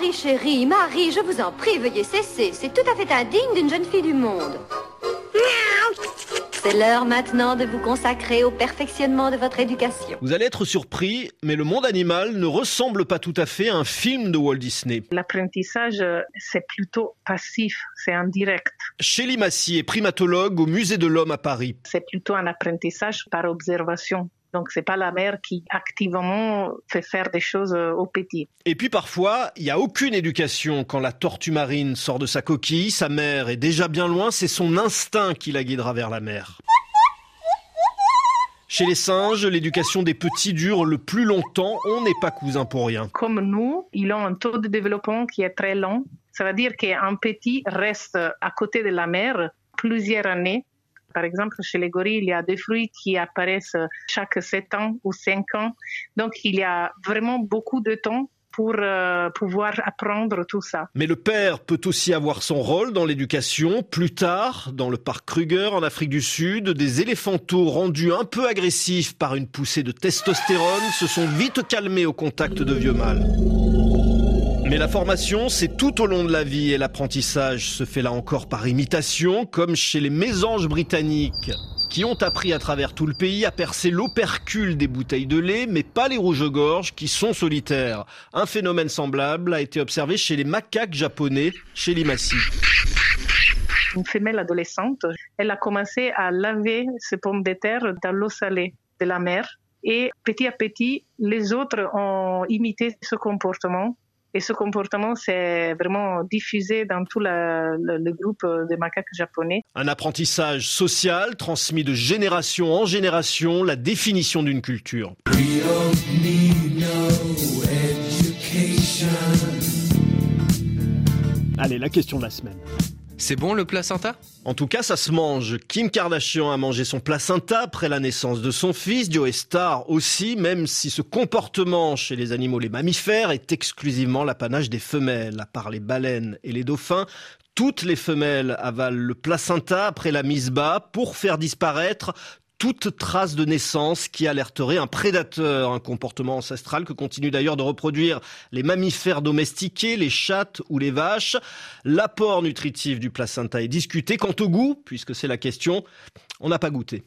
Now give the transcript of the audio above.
Marie chérie, Marie, je vous en prie, veuillez cesser. C'est tout à fait indigne d'une jeune fille du monde. C'est l'heure maintenant de vous consacrer au perfectionnement de votre éducation. Vous allez être surpris, mais le monde animal ne ressemble pas tout à fait à un film de Walt Disney. L'apprentissage, c'est plutôt passif, c'est indirect. Shelly Massy est primatologue au Musée de l'Homme à Paris. C'est plutôt un apprentissage par observation. Donc c'est pas la mère qui activement fait faire des choses aux petits. Et puis parfois, il n'y a aucune éducation quand la tortue marine sort de sa coquille, sa mère est déjà bien loin, c'est son instinct qui la guidera vers la mer. Chez les singes, l'éducation des petits dure le plus longtemps, on n'est pas cousin pour rien. Comme nous, ils ont un taux de développement qui est très lent. Ça veut dire qu'un petit reste à côté de la mère plusieurs années par exemple, chez les gorilles, il y a des fruits qui apparaissent chaque 7 ans ou 5 ans. Donc, il y a vraiment beaucoup de temps pour euh, pouvoir apprendre tout ça. Mais le père peut aussi avoir son rôle dans l'éducation. Plus tard, dans le parc Kruger en Afrique du Sud, des éléphantaux rendus un peu agressifs par une poussée de testostérone se sont vite calmés au contact de vieux mâles. Mais la formation, c'est tout au long de la vie et l'apprentissage se fait là encore par imitation, comme chez les mésanges britanniques qui ont appris à travers tout le pays à percer l'opercule des bouteilles de lait, mais pas les rouges-gorges qui sont solitaires. Un phénomène semblable a été observé chez les macaques japonais, chez Limassy. Une femelle adolescente, elle a commencé à laver ses pommes de terre dans l'eau salée de la mer. Et petit à petit, les autres ont imité ce comportement et ce comportement s'est vraiment diffusé dans tout le, le, le, groupe des macaques japonais. Un apprentissage social transmis de génération en génération, la définition d'une culture. Allez, la question de la semaine. C'est bon le placenta? En tout cas, ça se mange. Kim Kardashian a mangé son placenta après la naissance de son fils, Joe Star aussi, même si ce comportement chez les animaux, les mammifères, est exclusivement l'apanage des femelles. À part les baleines et les dauphins, toutes les femelles avalent le placenta après la mise bas pour faire disparaître toute trace de naissance qui alerterait un prédateur, un comportement ancestral que continuent d'ailleurs de reproduire les mammifères domestiqués, les chattes ou les vaches. L'apport nutritif du placenta est discuté. Quant au goût, puisque c'est la question, on n'a pas goûté.